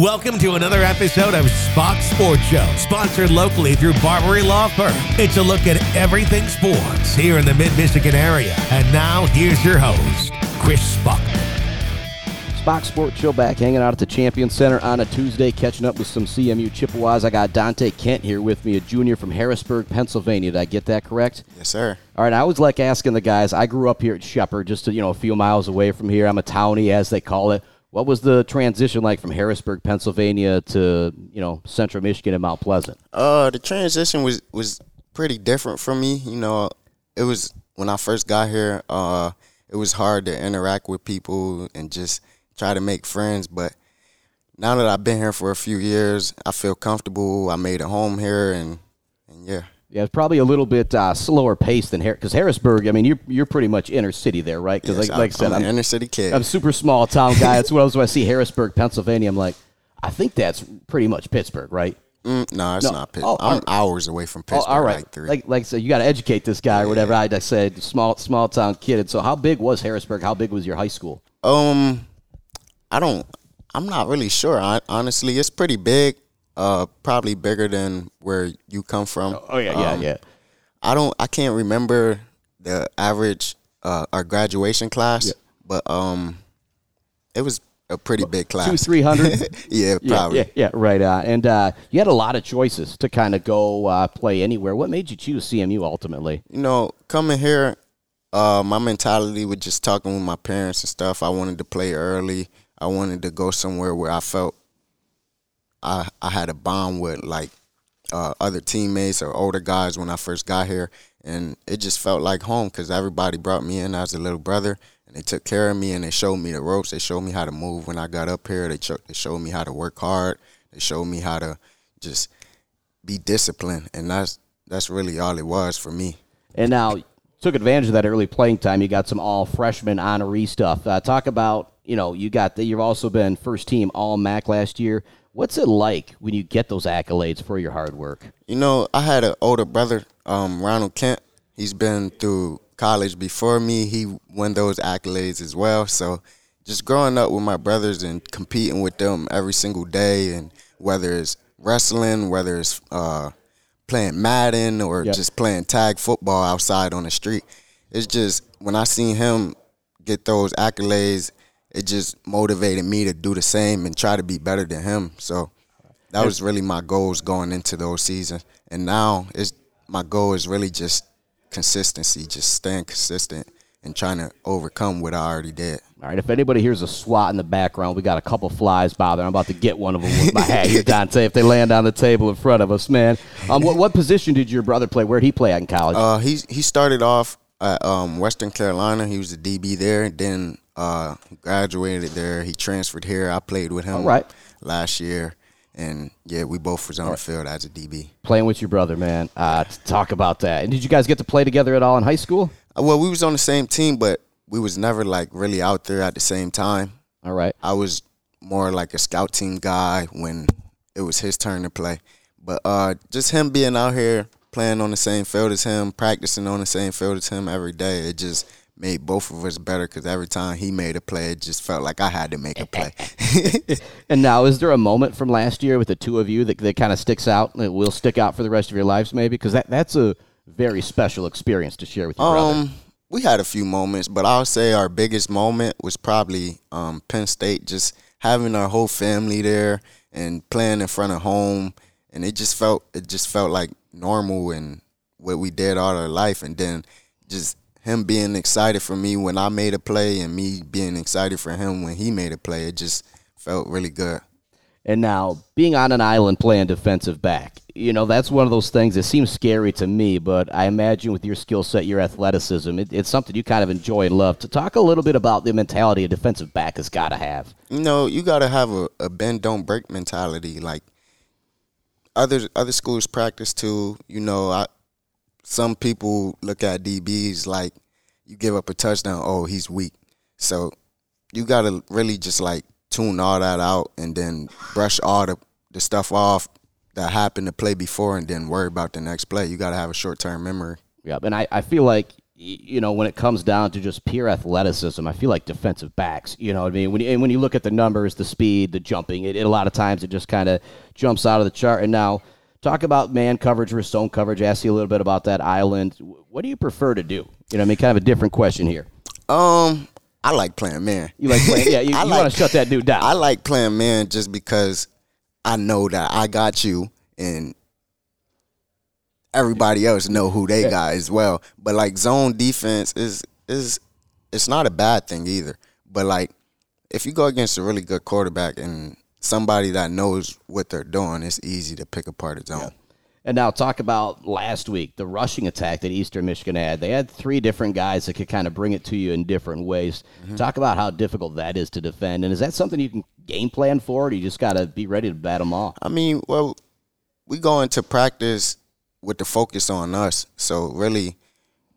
Welcome to another episode of Spach's Sports Show, sponsored locally through Barbary Law Firm. It's a look at everything sports here in the Mid Michigan area. And now, here's your host, Chris Spach. Spach's Sports Show back hanging out at the Champion Center on a Tuesday, catching up with some CMU Chippewas. I got Donte Kent here with me, a junior from Harrisburg, Pennsylvania. Did I get that correct? Yes, sir. All right, I always like asking the guys. I grew up here at Shepherd, just you know a few miles away from here. I'm a townie, as they call it. What was the transition like from Harrisburg, Pennsylvania, to you know Central Michigan and Mount Pleasant? Uh, the transition was was pretty different for me. You know, it was when I first got here. Uh, it was hard to interact with people and just try to make friends. But now that I've been here for a few years, I feel comfortable. I made a home here, and and yeah. Yeah, it's probably a little bit uh, slower pace than because Harrisburg. I mean, you're you're pretty much inner city there, right? Because Yes, like, like I said, I'm inner city kid. I'm a super small town guy. That's what I was when I see Harrisburg, Pennsylvania. I'm like, I think that's pretty much Pittsburgh, right? Mm, no, it's No. not Pitt. Oh, I'm hours away from Oh, Pittsburgh. all right. Like three. Like, like so, you got to educate this guy or whatever. I, I said small, small town kid. And so, how big was Harrisburg? How big was your high school? Um, I don't. I'm not really sure. I, honestly, it's pretty big. Uh, probably bigger than where you come from. Oh yeah, yeah, Um, yeah. I don't. I can't remember the average uh, our graduation class, but um, it was a pretty big class. Two, three hundred. yeah, Yeah, probably. yeah, yeah, right. Uh, and uh, you had a lot of choices to kind of go uh, play anywhere. What made you choose CMU ultimately? You know, coming here, uh, my mentality was just talking with my parents and stuff. I wanted to play early. I wanted to go somewhere where I felt I I had a bond with like uh, other teammates or older guys when I first got here, and it just felt like home because everybody brought me in as a little brother, and they took care of me and they showed me the ropes. They showed me how to move when I got up here. They cho- they showed me how to work hard. They showed me how to just be disciplined, and that's that's really all it was for me. And now took advantage of that early playing time. You got some all freshman honoree stuff. Uh, talk about you know you got the, you've also been first team all MAC last year. What's it like when you get those accolades for your hard work? You know, I had an older brother, um, Ronald Kent. He's been through college before me. He won those accolades as well. So just growing up with my brothers and competing with them every single day, and whether it's wrestling, whether it's uh, playing Madden or Yep. just playing tag football outside on the street, it's just when I seen him get those accolades, it just motivated me to do the same and try to be better than him. So that was really my goals going into those seasons. And now it's my goal is really just consistency, just staying consistent and trying to overcome what I already did. All right, if anybody hears a swat in the background, we got a couple flies bothering. I'm about to get one of them with my hat here, Donte. If they land on the table in front of us, man. Um, what what position did your brother play? Where did he play at in college? Uh, he he started off at um, Western Carolina. He was a DB there. Then uh, graduated there. He transferred here. I played with him All right. last year, and yeah, we both was on the field as a DB. Playing with your brother, man. Uh, talk about that. And did you guys get to play together at all in high school? Uh, Well, we was on the same team, but we was never like really out there at the same time. All right. I was more like a scout team guy when it was his turn to play. But uh, just him being out here playing on the same field as him, practicing on the same field as him every day, it just made both of us better because every time he made a play, it just felt like I had to make a play. And now, is there a moment from last year with the two of you that, that kind of sticks out that will stick out for the rest of your lives, maybe? Because that, that's a very special experience to share with your brother. Um, we had a few moments, but I'll say our biggest moment was probably um, Penn State. Just having our whole family there and playing in front of home, and it just felt it just felt like normal and what we did all our life. And then just him being excited for me when I made a play, and me being excited for him when he made a play. It just felt really good. And now, being on an island playing defensive back, you know, that's one of those things that seems scary to me, but I imagine with your skill set, your athleticism, it, it's something you kind of enjoy and love. To talk a little bit about the mentality a defensive back has got to have. you know, you got to have a, a bend don't break mentality. Like other other schools practice too. You know, I, some people look at DBs like you give up a touchdown, oh he's weak. So you got to really just like tune all that out and then brush all the the stuff off that happened to play before, and then worry about the next play. You got to have a short term memory. Yep. And I, I feel like you know, when it comes down to just pure athleticism, I feel like defensive backs. You know what I mean? When you, and when you look at the numbers, the speed, the jumping, it, it a lot of times it just kind of jumps out of the chart. And now, talk about man coverage versus zone coverage. Ask you a little bit about that island. What do you prefer to do? You know, I mean, kind of a different question here. Um, I like playing man. You like playing? Yeah, you, I you like- want to shut that dude down. I like playing man just because I know that I got you and everybody else know who they got as well. But like zone defense is is it's not a bad thing either. But like if you go against a really good quarterback and somebody that knows what they're doing, it's easy to pick apart a zone. And now talk about last week, the rushing attack that Eastern Michigan had. They had three different guys that could kind of bring it to you in different ways. Mm-hmm. Talk about how difficult that is to defend. And is that something you can game plan for, or you just got to be ready to bat them off? I mean, well, we go into practice with the focus on us. So really,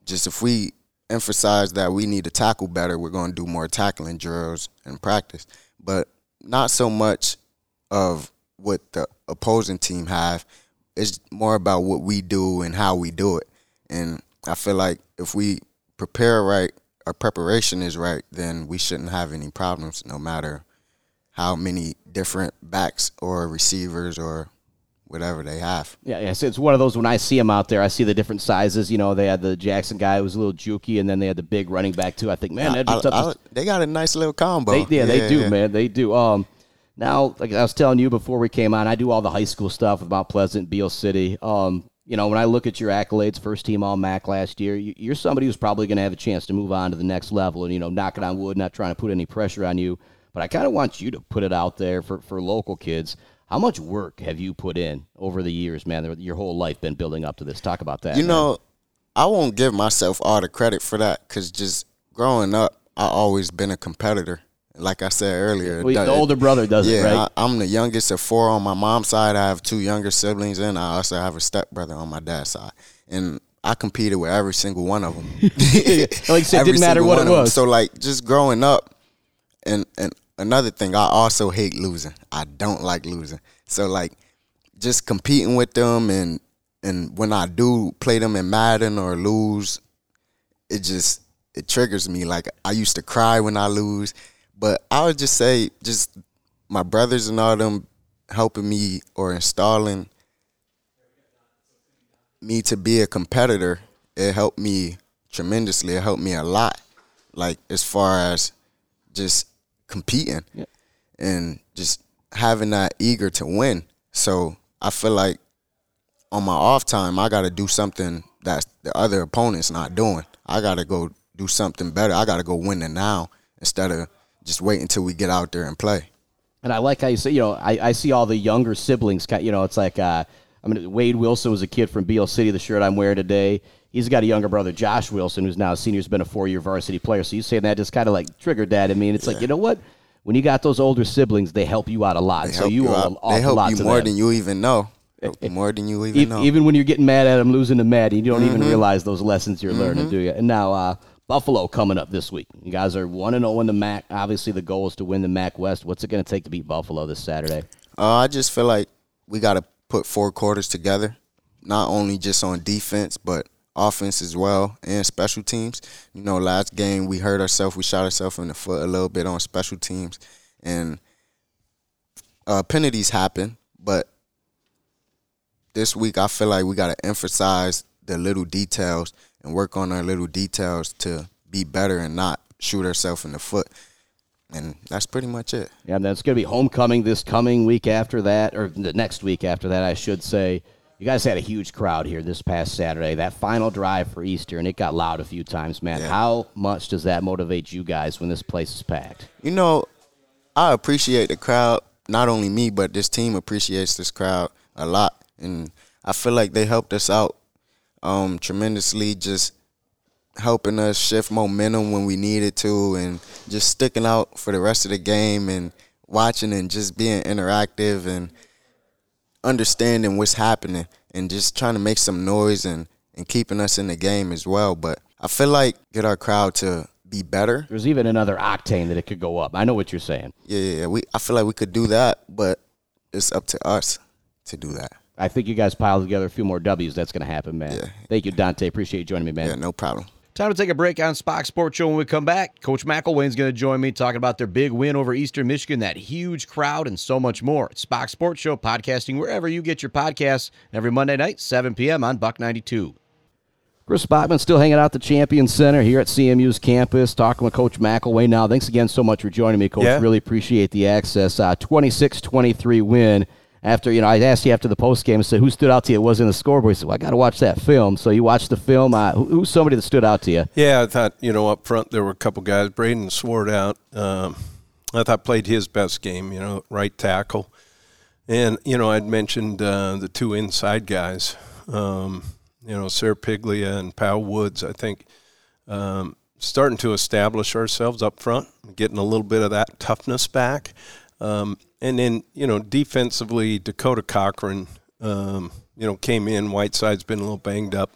just if we emphasize that we need to tackle better, we're going to do more tackling drills in practice. But not so much of what the opposing team have. It's more about what we do and how we do it. And I feel like if we prepare right, our preparation is right, then we shouldn't have any problems, no matter how many different backs or receivers or whatever they have. Yeah, yeah. So it's one of those when I see them out there, I see the different sizes. You know, they had the Jackson guy who was a little jukey, and then they had the big running back too. I think, man, that'd be I- tough. to- I- they got a nice little combo. They, yeah, they do, yeah. man. They do. Um, now, like I was telling you before we came on, I do all the high school stuff with Mount Pleasant, Beale City. Um, you know, when I look at your accolades, first team All MAC last year, you, you're somebody who's probably going to have a chance to move on to the next level. And you know, knocking on wood, not trying to put any pressure on you, but I kind of want you to put it out there for for local kids. How much work have you put in over the years, man? Your whole life been building up to this. Talk about that. You man. know, I won't give myself all the credit for that because just growing up, I always been a competitor. Like I said earlier, Well, the that- older brother does yeah, it, right? I, I'm the youngest of four on my mom's side. I have two younger siblings, and I also have a stepbrother on my dad's side. And I competed with every single one of them. like I said, Every didn't matter what it was. So like just growing up, and and another thing, I also hate losing. I don't like losing. So like just competing with them, and and when I do play them in Madden or lose, it just it triggers me. Like I used to cry when I lose, but I would just say just my brothers and all them helping me or installing me to be a competitor. It helped me tremendously. It helped me a lot. Like as far as just competing Yeah. and just having that eager to win. So I feel like on my off time, I got to do something that the other opponent's not doing. I got to go do something better. I got to go win it now instead of just wait until we get out there and play. And I like how you say, you know, I, I see all the younger siblings. You know, it's like, uh, I mean, Wade Wilson was a kid from Beale City, the shirt I'm wearing today. He's got a younger brother, Josh Wilson, who's now a senior, who's been a four year varsity player. So you saying that just kind of like triggered that. I mean, it's like, you know what? When you got those older siblings, they help you out a lot. They so you, you owe out. an awful They help lot you more them. than you even know. More than you even E- know. Even when you're getting mad at them losing to Matt, you don't Mm-hmm. even realize those lessons you're learning, do you? And now uh, Buffalo coming up this week. You guys are one and zero in the MAC. Obviously, the goal is to win the MAC West. What's it going to take to beat Buffalo this Saturday? Uh, I just feel like we got to put four quarters together, not only just on defense, but offense as well and special teams. You know, last game we hurt ourselves, we shot ourselves in the foot a little bit on special teams, and uh, penalties happen. But this week, I feel like we got to emphasize the little details and work on our little details to be better and not shoot ourselves in the foot. And that's pretty much it. Yeah, and then it's going to be homecoming this coming week after that, or the next week after that, I should say. You guys had a huge crowd here this past Saturday. That final drive for Easter, and it got loud a few times, man. Yeah. How much does that motivate you guys when this place is packed? You know, I appreciate the crowd. Not only me, but this team appreciates this crowd a lot, and I feel like they helped us out um, tremendously. Just helping us shift momentum when we needed to, and just sticking out for the rest of the game and watching and just being interactive and understanding what's happening and just trying to make some noise and, and keeping us in the game as well. But I feel like get our crowd to be better There's even another octane that it could go up. I know what you're saying. yeah, yeah, yeah. We I feel like we could do that, but it's up to us to do that. I think you guys pile together a few more W's. That's going to happen, man. Yeah. Thank you, Donte. Appreciate you joining me, man. Yeah, no problem. Time to take a break on Spach's Sports Show. When we come back, Coach McElwain's going to join me talking about their big win over Eastern Michigan, that huge crowd, and so much more. It's Spach's Sports Show, podcasting wherever you get your podcasts every Monday night, 7 p.m. on Buck 92. Chris Bachman still hanging out at the Champion Center here at CMU's campus, talking with Coach McElwain now. Thanks again so much for joining me, Coach. Yeah. Really appreciate the access. Uh, 26-23 win. After, you know, I asked you after the post game, I said, who stood out to you? It wasn't the scoreboard. He said, well, I got to watch that film. So you watched the film. Uh, who, who's somebody that stood out to you? Yeah, I thought you know up front there were a couple guys. Braden Sword out. Um, I thought played his best game. You know, right tackle, and you know I'd mentioned uh, the two inside guys. Um, you know, Sarah Piglia and Powell Woods. I think um, starting to establish ourselves up front, getting a little bit of that toughness back. Um, and then, you know, defensively, Dakota Cochran, um, you know, came in. Whiteside's been a little banged up.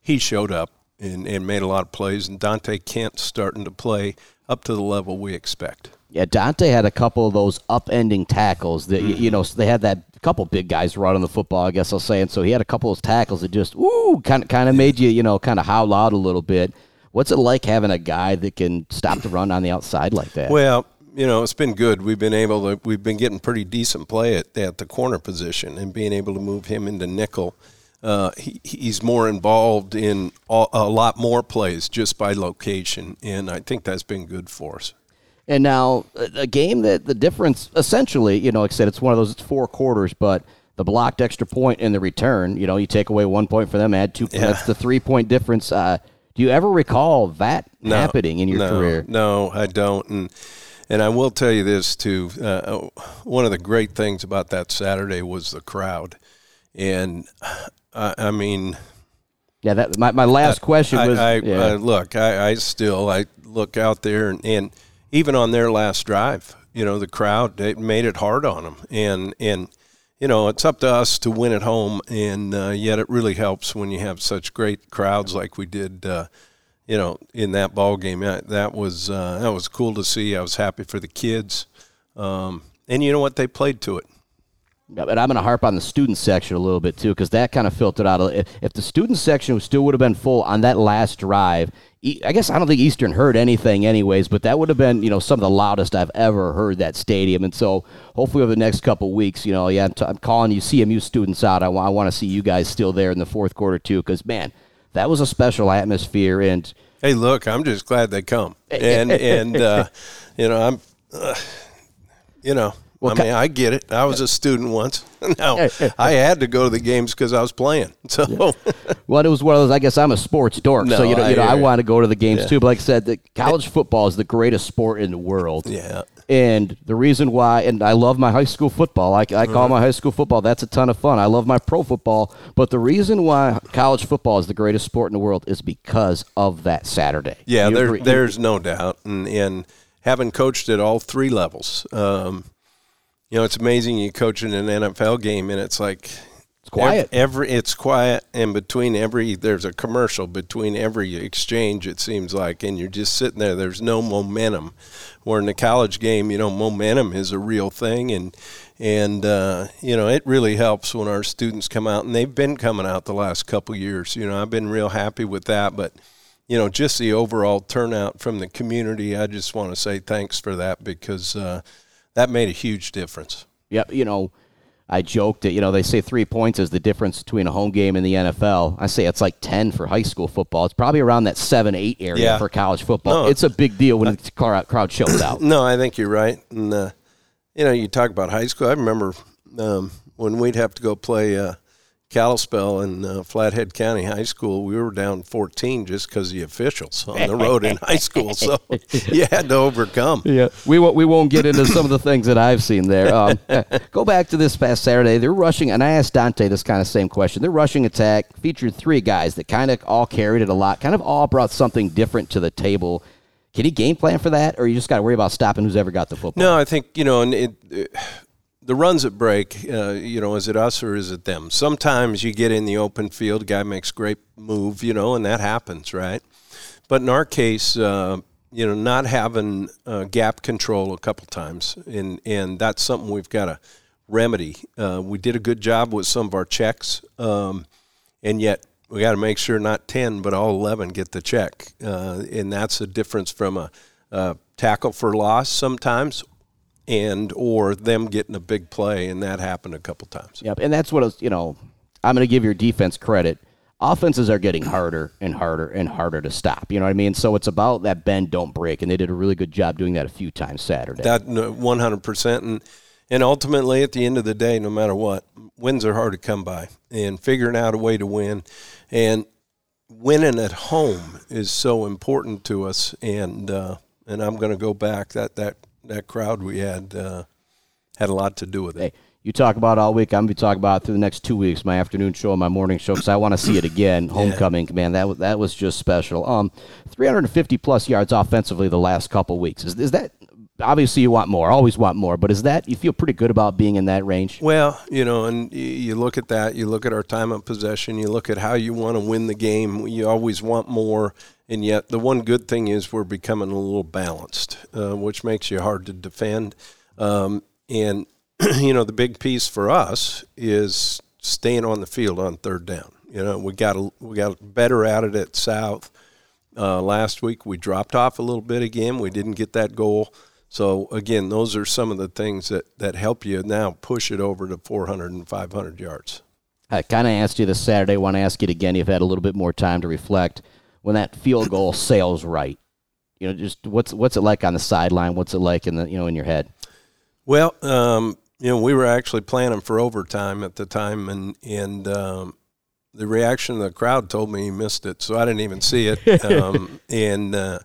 He showed up and, and made a lot of plays. And Donte Kent starting to play up to the level we expect. Yeah, Donte had a couple of those upending tackles that, y you know, so they had that couple big guys running the football, I guess I'll say. And so he had a couple of those tackles that just, ooh, kind of, kind of made you, you know, kind of howl out a little bit. What's it like having a guy that can stop the run on the outside like that? Well, you know, it's been good. We've been able to, we've been getting pretty decent play at, at the corner position and being able to move him into nickel. Uh, he, he's more involved in all, a lot more plays just by location, and I think that's been good for us. And now a game that the difference essentially, you know, like I said, it's one of those it's four quarters, but the blocked extra point and the return, you know, you take away one point for them, add two. Yeah. That's the three point difference. Uh, do you ever recall that No, happening in your no, career? No, I don't. And and I will tell you this too. Uh, one of the great things about that Saturday was the crowd, and I, I mean, Yeah, that my, my last question was. I, yeah. Look, I, still I look out there and, and even on their last drive, you know, the crowd they made it hard on them, and and you know it's up to us to win at home, and uh, yet it really helps when you have such great crowds like we did. Uh, you know, in that ball game, that, was uh, that was cool to see. I was happy for the kids, um, and you know what? They played to it. Yeah, but I'm going to harp on the student section a little bit too, because that kind of filtered out. If, the student section still would have been full on that last drive, I guess I don't think Eastern heard anything, anyways. But that would have been, you know, some of the loudest I've ever heard that stadium. And so, hopefully, over the next couple weeks, you know, yeah, I'm, t- I'm calling you CMU students out. I want to see you guys still there in the fourth quarter too, because man, that was a special atmosphere. And Hey, look, I'm just glad they come, and and uh, you know I'm, uh, you know, Well, I mean, I get it. I was a student once. no, I had to go to the games because I was playing. So Well, it was one of those. I guess I'm a sports dork, so you know, I you know, I want to go to the games Yeah. too. But like I said, the college football is the greatest sport in the world. yeah, And the reason why, and I love my high school football. I, I Uh-huh. call my high school football. That's a ton of fun. I love my pro football. But the reason why college football is the greatest sport in the world is because of that Saturday. yeah. You There, agree? there's no doubt, and and having coached at all three levels, um, you know, it's amazing. You coach in an NFL game, and it's like It's quiet. Every, it's quiet, and between every there's a commercial between every exchange. It seems like, and you're just sitting there. There's no momentum. Where in the college game, you know, momentum is a real thing, and and uh, you know it really helps when our students come out, and they've been coming out the last couple years. You know, I've been real happy with that, but you know, just the overall turnout from the community. I just want to say thanks for that because uh, that made a huge difference. Yep. You know, I joked that, you know, they say three points is the difference between a home game and the NFL. I say it's like 10 for high school football. It's probably around that 7 8 area Yeah. for college football. No. It's a big deal when the crowd crowd shows out. No, I think you're right. And uh, you know, you talk about high school. I remember um, when we'd have to go play uh, Kalispell in uh, Flathead County High School. We were down 14 just because the officials on the road in high school. So you had to overcome. Yeah, we won't we won't get into some of the things that I've seen there. Um, go back to this past Saturday. They're rushing, and I asked Donte this kind of same question. Their rushing attack featured three guys that kind of all carried it a lot, kind of all brought something different to the table. Can he game plan for that, or you just got to worry about stopping who's ever got the football? No, I think you know, and it, it, the runs that break. Uh, you know, is it us or is it them? Sometimes you get in the open field, guy makes great move, you know, and that happens, right? But in our case, uh, you know, not having uh, gap control a couple times, and and that's something we've got to remedy. Uh, we did a good job with some of our checks, um, and yet we got to make sure not 10, but all 11 get the check. Uh, and that's a difference from a, a, tackle for loss sometimes and or them getting a big play. And that happened a couple times. Yep. And that's what, was, you know, I'm going to give your defense credit. Offenses are getting harder and harder and harder to stop. You know what I mean? So it's about that bend, don't break. And they did a really good job doing that a few times Saturday. That 100%. And, and ultimately, at the end of the day, no matter what, wins are hard to come by. And figuring out a way to win and winning at home is so important to us. And uh, and I'm going to go back that that that crowd we had uh, had a lot to do with it. Hey, you talk about all week. I'm going to be talking about through the next two weeks, my afternoon show and my morning show, because I want to see it again. Homecoming, yeah. man, that was that was just special. Um, 350 plus yards offensively the last couple weeks. Is, is that obviously you want more, always want more, but is that you feel pretty good about being in that range? Well, you know, and you look at that, you look at our time of possession, you look at how you want to win the game. You always want more, and yet the one good thing is we're becoming a little balanced, uh, which makes you hard to defend. Um, and you know, the big piece for us is staying on the field on third down. You know, we got a, we got better at it at South. Uh, last week we dropped off a little bit again. We didn't get that goal. So again, those are some of the things that, that help you now push it over to 400 and 500 yards. I kind of asked you this Saturday. I Want to ask it again. You've had a little bit more time to reflect. When that field goal sails right, you know, just what's what's it like on the sideline? What's it like in the you know in your head? Well, um, you know, we were actually planning for overtime at the time, and and um, the reaction of the crowd told me he missed it, so I didn't even see it. Um, and uh,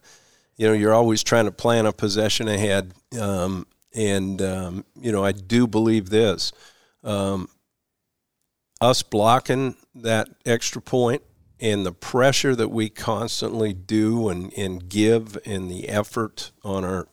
you know, you're always trying to plan a possession ahead. Um, and, um, you know, I do believe this. Um, us blocking that extra point and the pressure that we constantly do and, and give and the effort on our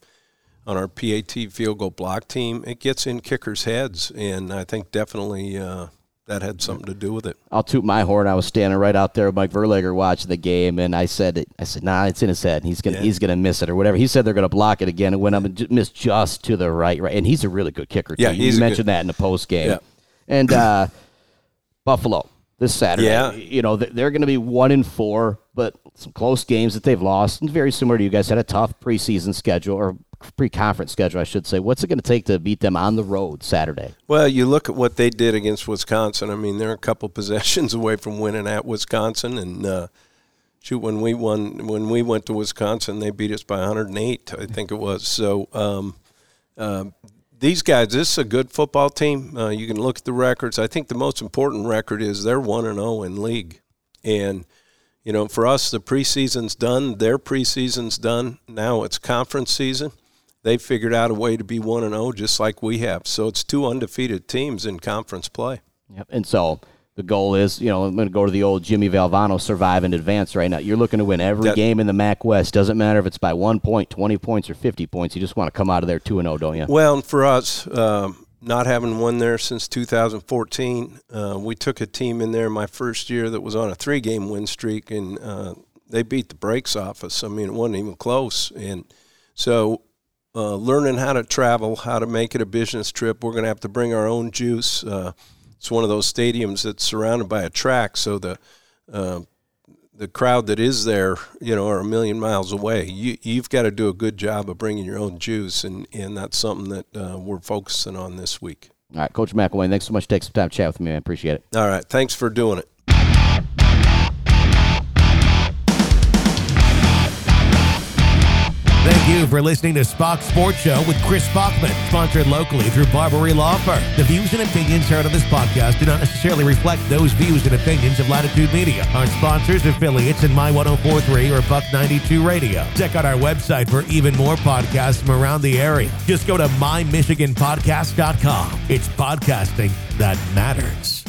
on our PAT field goal block team, it gets in kickers' heads, and I think definitely uh, that had something to do with it. I'll toot my horn. I was standing right out there with Mike Verlager watching the game, and I said, "I said, nah, it's in his head. He's gonna, yeah. he's gonna miss it or whatever." He said they're gonna block it again. It went up and missed just to the right, right. And he's a really good kicker. Too. Yeah, you mentioned good. that in the post game. Yeah. And uh, Buffalo this Saturday. Yeah. You know, they're going to be one in four, but some close games that they've lost. And very similar to you guys, had a tough preseason schedule or pre-conference schedule, I should say. What's it going to take to beat them on the road Saturday? Well, you look at what they did against Wisconsin. I mean, they're a couple possessions away from winning at Wisconsin, and uh, shoot, when we won, when we went to Wisconsin, they beat us by 108, I think it was. So. Um, uh, these guys, this is a good football team. Uh, you can look at the records. I think the most important record is they're one and zero oh in league, and you know, for us, the preseason's done. Their preseason's done. Now it's conference season they figured out a way to be 1 and 0 just like we have. So it's two undefeated teams in conference play. Yep. And so the goal is, you know, I'm going to go to the old Jimmy Valvano survive and advance right now. You're looking to win every that, game in the MAC West. Doesn't matter if it's by one point, 20 points, or 50 points. You just want to come out of there 2 and 0, don't you? Well, for us, um, not having won there since 2014, uh, we took a team in there my first year that was on a three game win streak, and uh, they beat the brakes off us. I mean, it wasn't even close. And so uh, learning how to travel, how to make it a business trip. We're going to have to bring our own juice. It's one of those stadiums that's surrounded by a track, so the uh, the crowd that is there, you know, are a million miles away. You you've got to do a good job of bringing your own juice, and and that's something that uh, we're focusing on this week. All right, Coach McElwain, thanks so much for taking some time to chat with me. I appreciate it. All right, thanks for doing it. Thank you for listening to Spach's Sports Show with Chris Spachman, sponsored locally through Barbary Law Firm. The views and opinions heard on this podcast do not necessarily reflect those views and opinions of Latitude Media, our sponsors, affiliates, and My 1043 or Buck 92 Radio. Check out our website for even more podcasts from around the area. Just go to mymichiganpodcast.com. It's podcasting that matters.